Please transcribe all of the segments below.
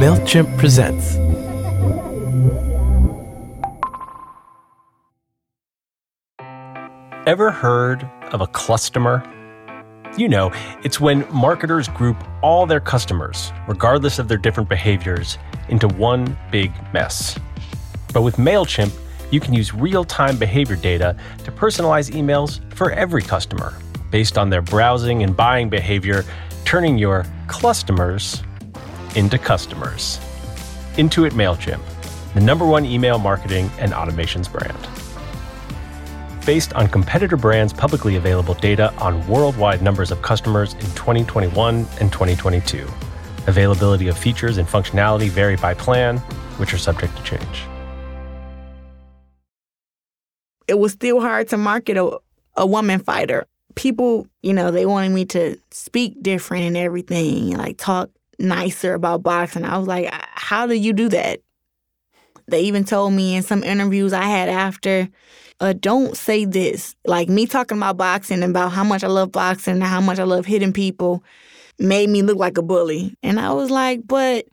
MailChimp presents. Ever heard of a cluster? You know, it's when marketers group all their customers, regardless of their different behaviors, into one big mess. But with MailChimp, you can use real time behavior data to personalize emails for every customer based on their browsing and buying behavior, turning your customers into customers. Intuit MailChimp, the number one email marketing and automations brand. Based on competitor brands' publicly available data on worldwide numbers of customers in 2021 and 2022. Availability of features and functionality vary by plan, which are subject to change. It was still hard to market a, a woman fighter. People, you know, they wanted me to speak different and everything, like talk nicer about boxing. I was like, how do you do that? They even told me in some interviews I had after, uh, don't say this. Like me talking about boxing and about how much I love boxing and how much I love hitting people made me look like a bully. And I was like, but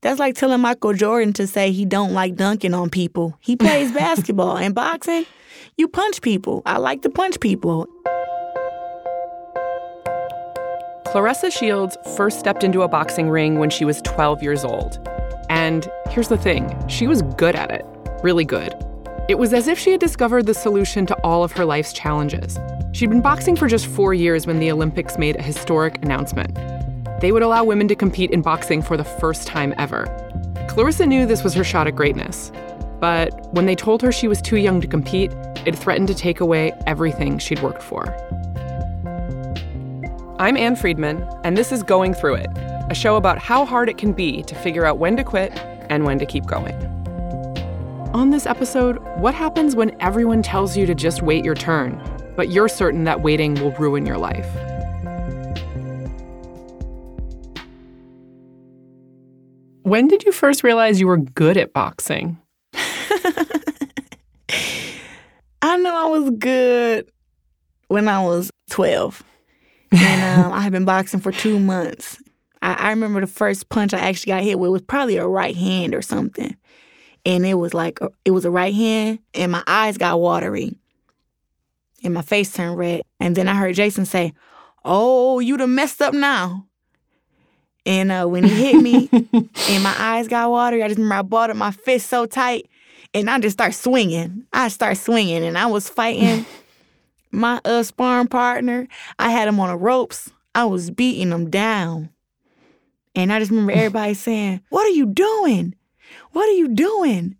that's like telling Michael Jordan to say he don't like dunking on people. He plays basketball and boxing. You punch people. I like to punch people. Claressa Shields first stepped into a boxing ring when she was 12 years old. And here's the thing she was good at it, really good. It was as if she had discovered the solution to all of her life's challenges. She'd been boxing for just four years when the Olympics made a historic announcement. They would allow women to compete in boxing for the first time ever. Claressa knew this was her shot at greatness. But when they told her she was too young to compete, it threatened to take away everything she'd worked for. I'm Ann Friedman, and this is Going Through It, a show about how hard it can be to figure out when to quit and when to keep going. On this episode, what happens when everyone tells you to just wait your turn, but you're certain that waiting will ruin your life? When did you first realize you were good at boxing? I know I was good when I was 12. And um, I had been boxing for two months. I, I remember the first punch I actually got hit with was probably a right hand or something. And it was like, a, it was a right hand, and my eyes got watery. And my face turned red. And then I heard Jason say, Oh, you done messed up now. And uh, when he hit me and my eyes got watery, I just remember I balled up my fist so tight and I just start swinging. I start swinging and I was fighting my uh, sparring partner. I had him on the ropes. I was beating him down. And I just remember everybody saying, What are you doing? What are you doing?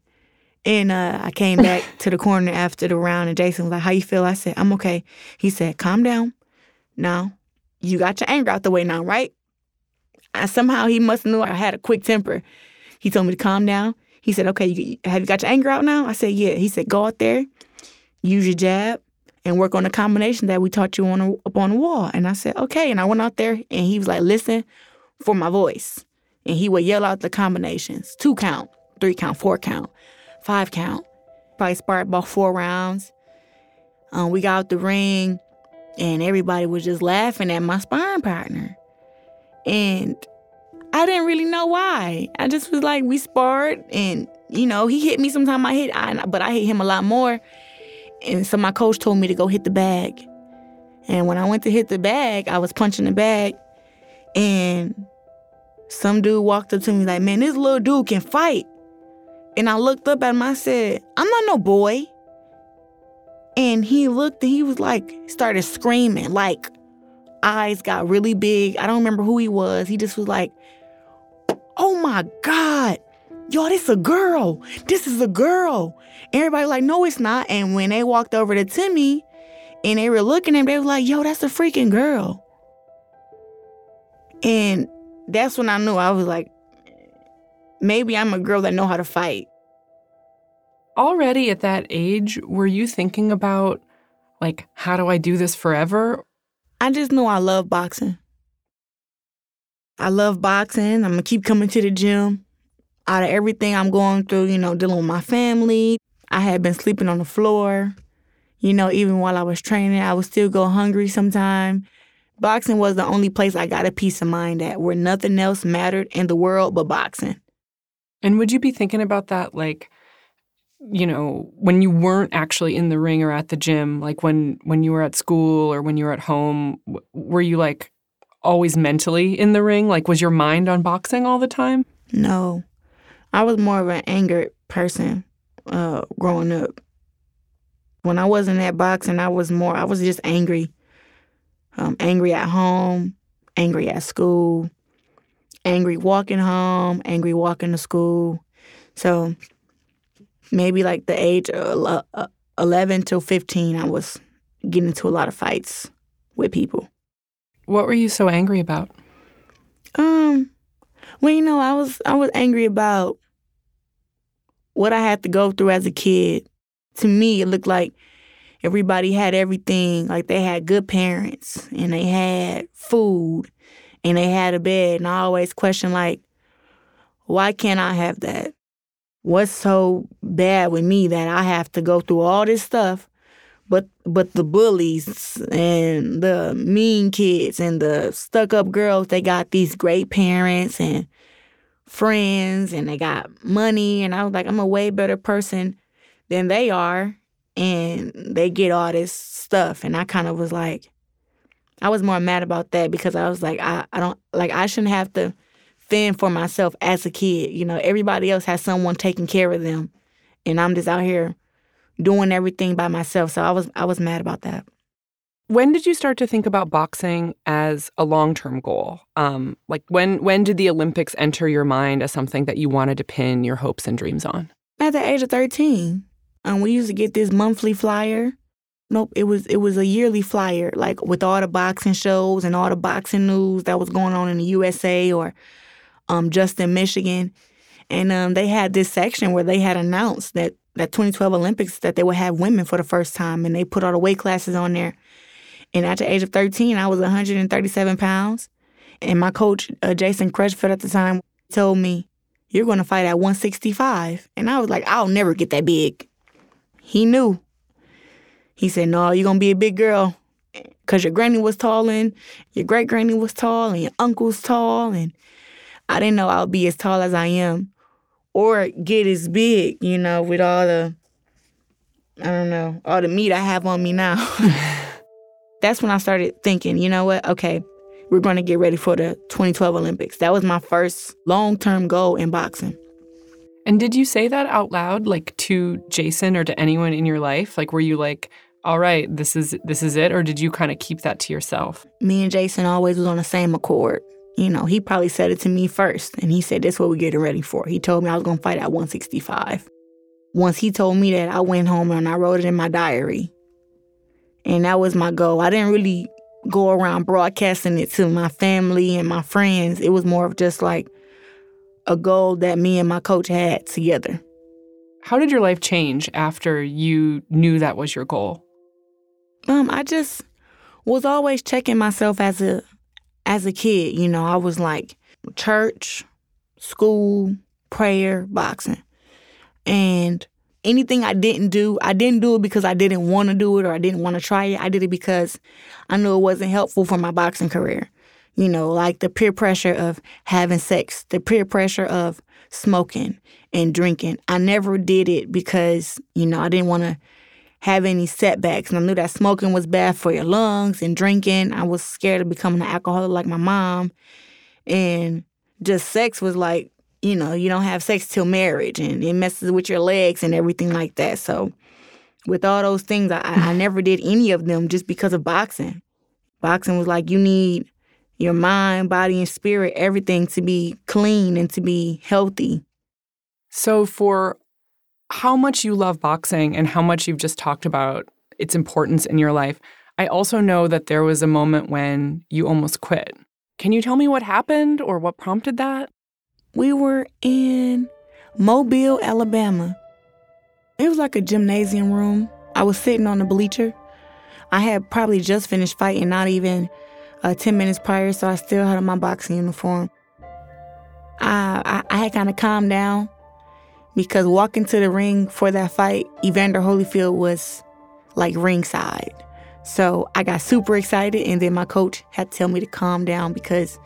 And uh, I came back to the corner after the round, and Jason was like, How you feel? I said, I'm okay. He said, Calm down. Now, you got your anger out the way now, right? I, somehow he must have knew I had a quick temper. He told me to calm down. He said, Okay, you, have you got your anger out now? I said, Yeah. He said, Go out there, use your jab, and work on the combination that we taught you on a, up on the wall. And I said, Okay. And I went out there, and he was like, Listen for my voice. And he would yell out the combinations two count, three count, four count, five count. Probably sparred about four rounds. Um, we got out the ring, and everybody was just laughing at my sparring partner. And I didn't really know why. I just was like, we sparred, and you know, he hit me sometime. I hit, I, but I hit him a lot more. And so my coach told me to go hit the bag. And when I went to hit the bag, I was punching the bag, and some dude walked up to me like, "Man, this little dude can fight." And I looked up at him. I said, "I'm not no boy." And he looked and he was like, started screaming, like eyes got really big. I don't remember who he was. He just was like, "Oh my god, yo, this is a girl. This is a girl." Everybody like, "No, it's not." And when they walked over to Timmy, and they were looking at him, they were like, "Yo, that's a freaking girl." And that's when I knew I was like, maybe I'm a girl that know how to fight. Already at that age, were you thinking about like how do I do this forever? I just knew I love boxing. I love boxing. I'm gonna keep coming to the gym. Out of everything I'm going through, you know, dealing with my family, I had been sleeping on the floor. You know, even while I was training, I would still go hungry sometime. Boxing was the only place I got a peace of mind at where nothing else mattered in the world but boxing. And would you be thinking about that like you know, when you weren't actually in the ring or at the gym, like when when you were at school or when you were at home, w- were you like always mentally in the ring? Like was your mind on boxing all the time? No. I was more of an angered person uh, growing up. When I wasn't at boxing, I was more, I was just angry. Um, angry at home, angry at school, angry walking home, angry walking to school. So maybe like the age of 11 to 15, I was getting into a lot of fights with people. What were you so angry about? Um, well, you know, I was I was angry about what I had to go through as a kid. To me, it looked like everybody had everything. Like they had good parents and they had food and they had a bed. And I always question like, why can't I have that? What's so bad with me that I have to go through all this stuff? But but the bullies and the mean kids and the stuck up girls, they got these great parents and friends and they got money. And I was like, I'm a way better person than they are. And they get all this stuff. And I kind of was like I was more mad about that because I was like I, I don't like I shouldn't have to fend for myself as a kid. You know, everybody else has someone taking care of them. And I'm just out here doing everything by myself. So I was I was mad about that. When did you start to think about boxing as a long-term goal? Um, like when when did the Olympics enter your mind as something that you wanted to pin your hopes and dreams on? At the age of 13. Um, we used to get this monthly flyer. Nope, it was it was a yearly flyer, like with all the boxing shows and all the boxing news that was going on in the USA or um, just in Michigan. And um, they had this section where they had announced that that 2012 Olympics that they would have women for the first time, and they put all the weight classes on there. And at the age of 13, I was 137 pounds. And my coach, uh, Jason Crutchfield at the time, told me, You're going to fight at 165. And I was like, I'll never get that big. He knew. He said, No, you're going to be a big girl. Because your granny was tall and your great granny was tall and your uncle's tall. And I didn't know I would be as tall as I am or get as big, you know, with all the, I don't know, all the meat I have on me now. that's when I started thinking, you know what? Okay, we're going to get ready for the 2012 Olympics. That was my first long term goal in boxing. And did you say that out loud, like to Jason or to anyone in your life? Like, were you like, all right, this is this is it, or did you kind of keep that to yourself? Me and Jason always was on the same accord. You know, he probably said it to me first, and he said, "This is what we're getting ready for." He told me I was gonna fight at 165. Once he told me that, I went home and I wrote it in my diary. And that was my goal. I didn't really go around broadcasting it to my family and my friends. It was more of just like a goal that me and my coach had together. How did your life change after you knew that was your goal? Um, I just was always checking myself as a as a kid. You know, I was like church, school, prayer, boxing. And anything I didn't do, I didn't do it because I didn't want to do it or I didn't want to try it. I did it because I knew it wasn't helpful for my boxing career. You know, like the peer pressure of having sex, the peer pressure of smoking and drinking. I never did it because, you know, I didn't want to have any setbacks. And I knew that smoking was bad for your lungs and drinking. I was scared of becoming an alcoholic like my mom. And just sex was like you know, you don't have sex till marriage and it messes with your legs and everything like that. So with all those things, I, I never did any of them just because of boxing. Boxing was like you need your mind, body, and spirit, everything to be clean and to be healthy. So for how much you love boxing and how much you've just talked about its importance in your life, I also know that there was a moment when you almost quit. Can you tell me what happened or what prompted that? we were in Mobile, Alabama. It was like a gymnasium room. I was sitting on the bleacher. I had probably just finished fighting, not even uh, 10 minutes prior, so I still had my boxing uniform. I, I, I had kind of calmed down because walking to the ring for that fight, Evander Holyfield was like ringside. So I got super excited, and then my coach had to tell me to calm down because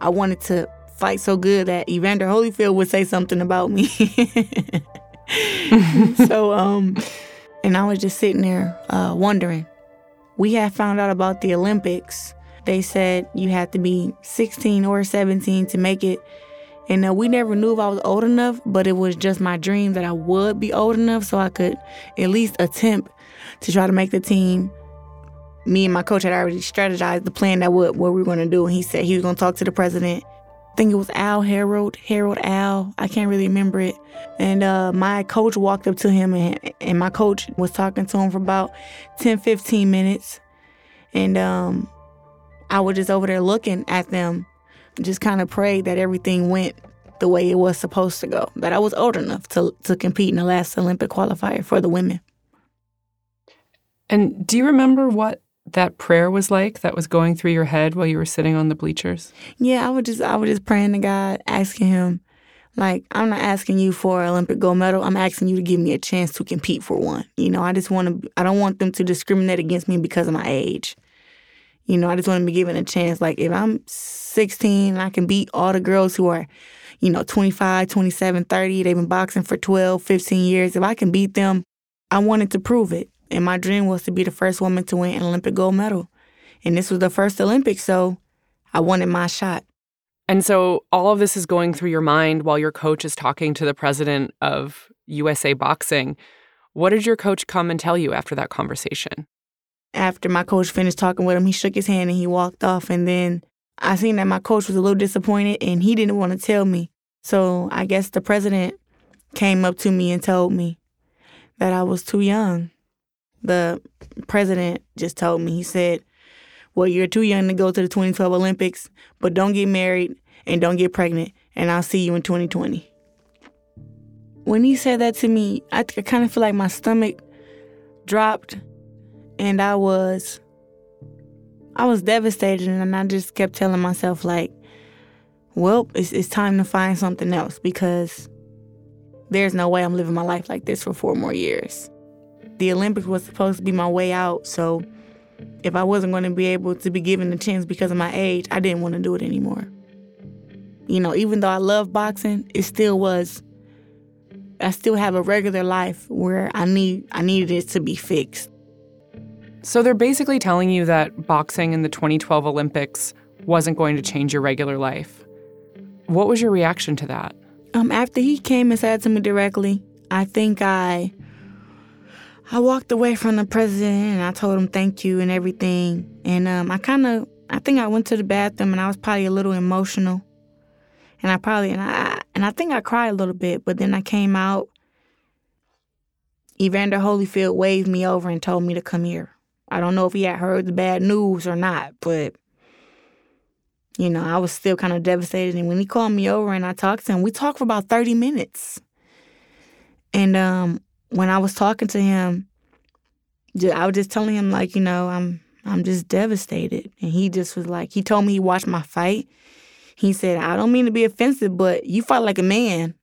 I wanted to fight so good that Evander Holyfield would say something about me. so, um, and I was just sitting there uh, wondering. We had found out about the Olympics. They said you had to be 16 or 17 to make it. And uh, we never knew if I was old enough, but it was just my dream that I would be old enough so I could at least attempt to try to make the team. Me and my coach had already strategized the plan that what, what we were going to do. And he said he was going to talk to the president. I think it was Al Harold, Harold Al. I can't really remember it. And uh, my coach walked up to him, and, and my coach was talking to him for about 10, 15 minutes. And um, I was just over there looking at them, just kind of prayed that everything went the way it was supposed to go, that I was old enough to, to compete in the last Olympic qualifier for the women. And do you remember what that prayer was like that was going through your head while you were sitting on the bleachers? Yeah, I was just I was just praying to God, asking him, like, I'm not asking you for an Olympic gold medal. I'm asking you to give me a chance to compete for one. You know, I just want to I don't want them to discriminate against me because of my age. You know, I just want to be given a chance. Like if I'm 16 I can beat all the girls who are, you know, 25, 27, 30, they've been boxing for 12, 15 years. If I can beat them, I wanted to prove it. And my dream was to be the first woman to win an Olympic gold medal. And this was the first Olympics, so I wanted my shot. And so all of this is going through your mind while your coach is talking to the president of USA Boxing. What did your coach come and tell you after that conversation? After my coach finished talking with him, he shook his hand and he walked off. And then I seen that my coach was a little disappointed and he didn't want to tell me. So I guess the president came up to me and told me that I was too young the president just told me. He said, Well, you're too young to go to the 2012 Olympics, but don't get married and don't get pregnant, and I'll see you in 2020. When he said that to me, I, I kind of feel like my stomach dropped, and I was. I was devastated, and I just kept telling myself, like, well, it's, it's time to find something else because there's no way I'm living my life like this for four more years the Olympics was supposed to be my way out. So if I wasn't going to be able to be given a chance because of my age, I didn't want to do it anymore. You know, even though I love boxing, it still was. I still have a regular life where I need I needed it to be fixed. So they're basically telling you that boxing in the 2012 Olympics wasn't going to change your regular life. What was your reaction to that? Um, after he came and said to me directly, I think I I walked away from the president and I told him thank you and everything. And um, I kind of, I think I went to the bathroom and I was probably a little emotional. And I probably, and I, and I think I cried a little bit, but then I came out. Evander Holyfield waved me over and told me to come here. I don't know if he had heard the bad news or not, but you know, I was still kind of devastated. And when he called me over and I talked to him, we talked for about 30 minutes. And um, when I was talking to him, I was just telling him like, you know, I'm I'm just devastated, and he just was like, he told me he watched my fight. He said, I don't mean to be offensive, but you fight like a man.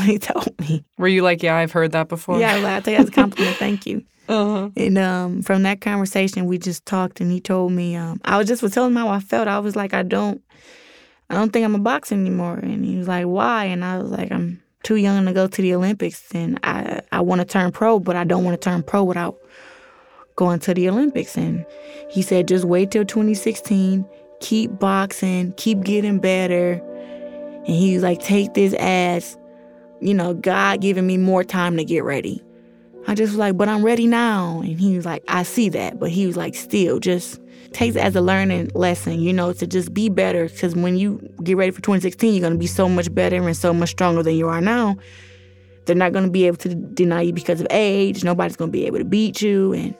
He told me. Were you like, yeah, I've heard that before? Yeah, I take that as a compliment. Thank you. Uh-huh. And um, from that conversation, we just talked, and he told me, um, I was just was telling him how I felt. I was like, I don't, I don't think I'm a boxer anymore. And he was like, why? And I was like, I'm too young to go to the Olympics, and I I want to turn pro, but I don't want to turn pro without going to the Olympics. And he said, just wait till 2016, keep boxing, keep getting better. And he was like, take this as, you know, God giving me more time to get ready. I just was like, but I'm ready now. And he was like, I see that. But he was like, still, just takes it as a learning lesson, you know, to just be better. Because when you get ready for 2016, you're going to be so much better and so much stronger than you are now. They're not going to be able to deny you because of age. Nobody's going to be able to beat you. And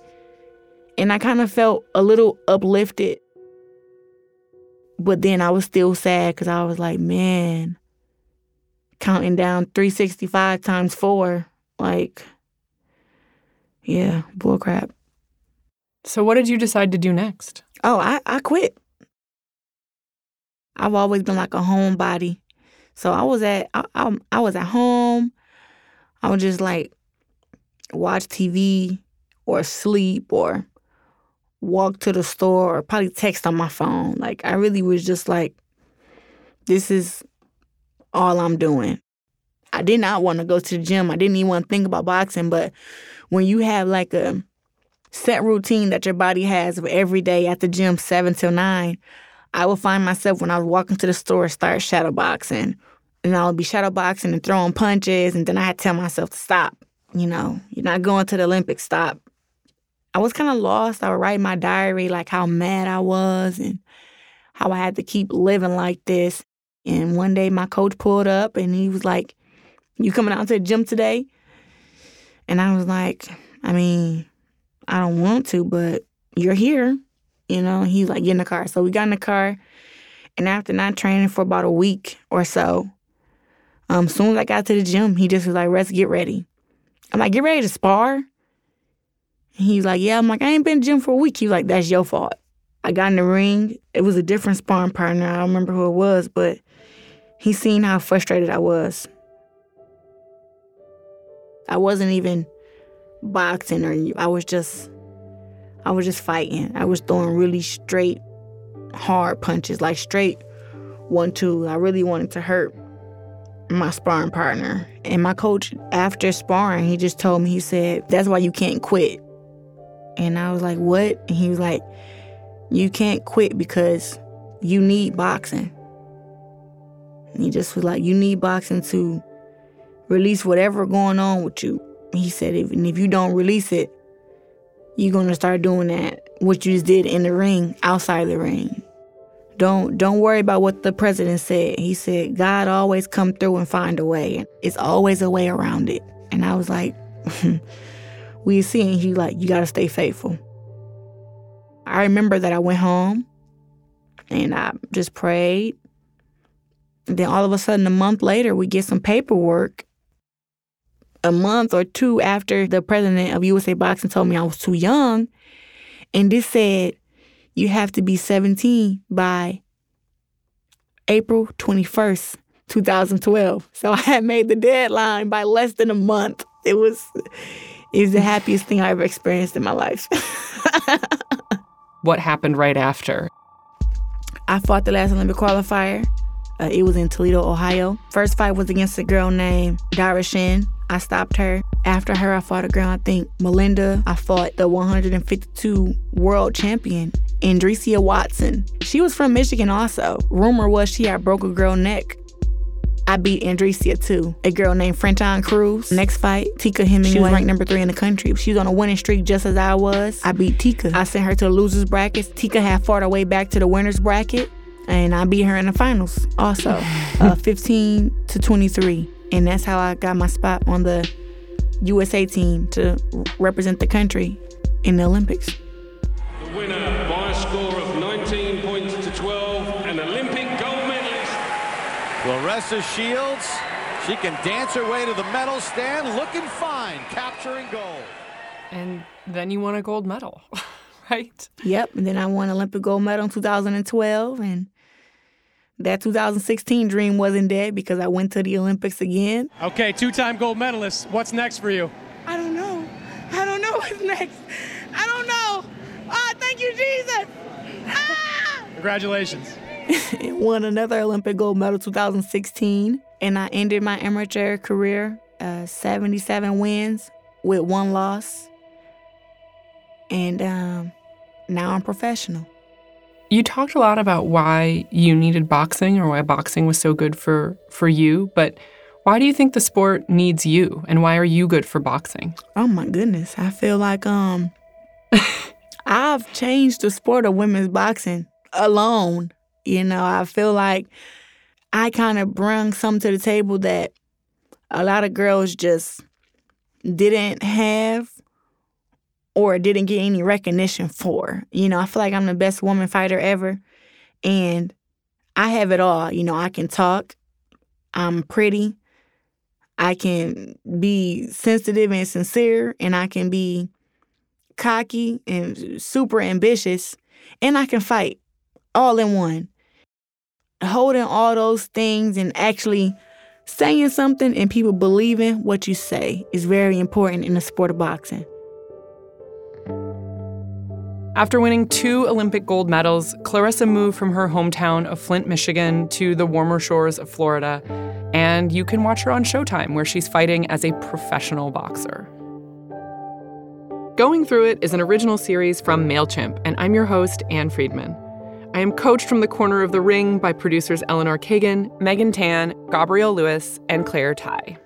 and I kind of felt a little uplifted. But then I was still sad because I was like, man, counting down 365 times four, like, yeah, bullcrap. So, what did you decide to do next? Oh, I, I quit. I've always been like a homebody. So I was at I, I, I was at home. I would just like watch TV or sleep or walk to the store or probably text on my phone. Like I really was just like This is all I'm doing. I did not want to go to the gym. I didn't even want to think about boxing. But when you have like a set routine that your body has every day at the gym, seven till nine, I would find myself when I was walking to the store start shadow boxing. And I would be shadow boxing and throwing punches. And then I had to tell myself to stop. You know, you're not going to the Olympics, stop. I was kind of lost. I would write my diary like how mad I was and how I had to keep living like this. And one day my coach pulled up and he was like, You coming out to the gym today? And I was like, I mean, I don't want to, but you're here. You know, he's like, Get in the car. So we got in the car. And after not training for about a week or so, um, soon as I got to the gym, he just was like, Let's get ready. I'm like, Get ready to spar. He's like, Yeah. I'm like, I ain't been to gym for a week. He's like, That's your fault. I got in the ring. It was a different sparring partner. I don't remember who it was, but he seen how frustrated I was. I wasn't even boxing or I was just I was just fighting. I was throwing really straight hard punches, like straight one two. I really wanted to hurt my sparring partner. And my coach after sparring, he just told me he said, "That's why you can't quit." And I was like, "What?" And he was like, "You can't quit because you need boxing." He just was like, you need boxing to release whatever going on with you. He said, if, and if you don't release it, you're gonna start doing that what you just did in the ring, outside the ring. Don't don't worry about what the president said. He said God always come through and find a way. It's always a way around it. And I was like, we seeing you like you gotta stay faithful. I remember that I went home and I just prayed and then all of a sudden, a month later, we get some paperwork. A month or two after the president of USA Boxing told me I was too young. And this said, you have to be 17 by April 21st, 2012. So I had made the deadline by less than a month. It was was the happiest thing I ever experienced in my life. what happened right after? I fought the last Olympic qualifier. Uh, it was in Toledo, Ohio. First fight was against a girl named Dara Shen. I stopped her. After her, I fought a girl, I think Melinda. I fought the 152 world champion, Andrecia Wasson. She was from Michigan also. Rumor was she had broke a girl neck. I beat Andrecia too. A girl named Franchon Crews. Next fight, Tika Hemingway. She was ranked number three in the country. She was on a winning streak just as I was. I beat Tika. I sent her to the losers bracket. Tika had fought her way back to the winners bracket and I beat her in the finals also, uh, 15 to 23. And that's how I got my spot on the USA team to represent the country in the Olympics. The winner by a score of 19 points to 12, an Olympic gold medalist. Claressa Shields, she can dance her way to the medal stand, looking fine, capturing gold. And then you won a gold medal. right? Yep. And then I won Olympic gold medal in 2012. And that 2016 dream wasn't dead because I went to the Olympics again. Okay, two time gold medalist. What's next for you? I don't know. I don't know what's next. I don't know. Oh, thank you, Jesus. Ah! Congratulations. won another Olympic gold medal 2016. And I ended my amateur career uh, 77 wins with one loss. And um, now I'm professional. You talked a lot about why you needed boxing or why boxing was so good for for you, but why do you think the sport needs you and why are you good for boxing? Oh my goodness. I feel like um I've changed the sport of women's boxing alone. You know, I feel like I kind of bring something to the table that a lot of girls just didn't have or didn't get any recognition for. You know, I feel like I'm the best woman fighter ever. And I have it all. You know, I can talk, I'm pretty, I can be sensitive and sincere, and I can be cocky and super ambitious, and I can fight all in one. Holding all those things and actually saying something and people believing what you say is very important in the sport of boxing. After winning two Olympic gold medals, Claressa moved from her hometown of Flint, Michigan to the warmer shores of Florida. And you can watch her on Showtime, where she's fighting as a professional boxer. Going Through It is an original series from MailChimp, and I'm your host, Ann Friedman. I am coached from the corner of the ring by producers Eleanor Kagan, Megan Tan, Gabrielle Lewis, and Claire Ty.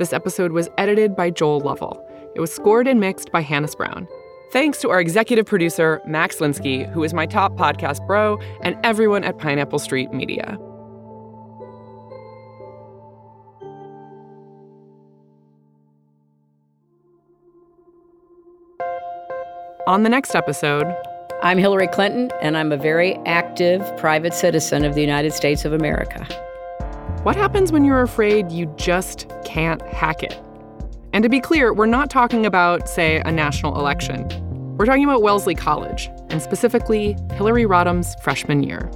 This episode was edited by Joel Lovell. It was scored and mixed by Hannis Brown. Thanks to our executive producer, Max Linsky, who is my top podcast bro, and everyone at Pineapple Street Media. On the next episode, I'm Hillary Clinton, and I'm a very active private citizen of the United States of America. What happens when you're afraid you just can't hack it? And to be clear, we're not talking about, say, a national election. We're talking about Wellesley College, and specifically Hillary Rodham's freshman year.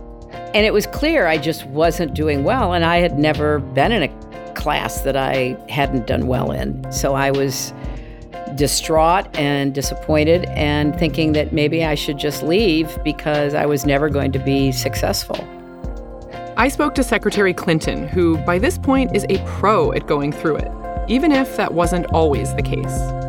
And it was clear I just wasn't doing well, and I had never been in a class that I hadn't done well in. So I was distraught and disappointed and thinking that maybe I should just leave because I was never going to be successful. I spoke to Secretary Clinton, who by this point is a pro at going through it, even if that wasn't always the case.